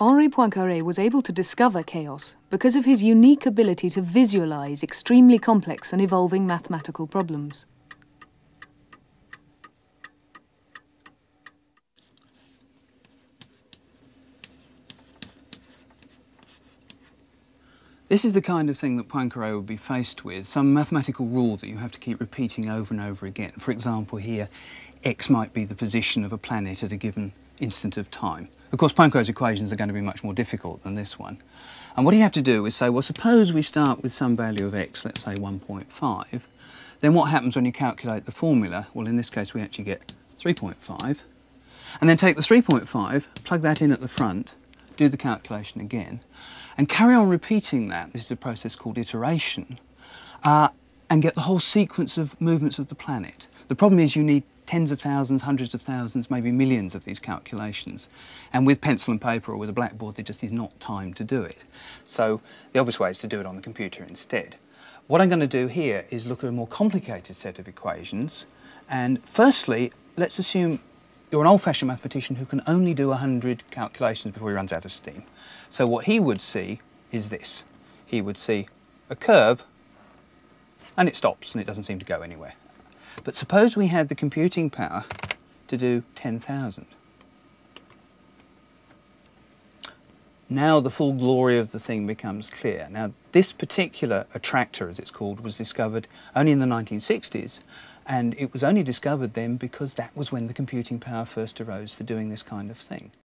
Henri Poincaré was able to discover chaos because of his unique ability to visualize extremely complex and evolving mathematical problems. This is the kind of thing that Poincaré would be faced with, some mathematical rule that you have to keep repeating over and over again. For example, here, x might be the position of a planet at a given instant of time. Of course, Poincaré's equations are going to be much more difficult than this one. And what you have to do is say, well, suppose we start with some value of x, let's say 1.5. Then what happens when you calculate the formula? Well, in this case, we actually get 3.5. And then take the 3.5, plug that in at the front, do the calculation again, and carry on repeating that. This is a process called iteration, uh, and get the whole sequence of movements of the planet. The problem is you need tens of thousands, hundreds of thousands, maybe millions of these calculations. And with pencil and paper or with a blackboard, there just is not time to do it. So the obvious way is to do it on the computer instead. What I'm going to do here is look at a more complicated set of equations. And firstly, let's assume you're an old-fashioned mathematician who can only do 100 calculations before he runs out of steam. So what he would see is this. He would see a curve and it stops and it doesn't seem to go anywhere. But suppose we had the computing power to do 10,000. Now the full glory of the thing becomes clear. Now this particular attractor, as it's called, was discovered only in the 1960s and it was only discovered then because that was when the computing power first arose for doing this kind of thing.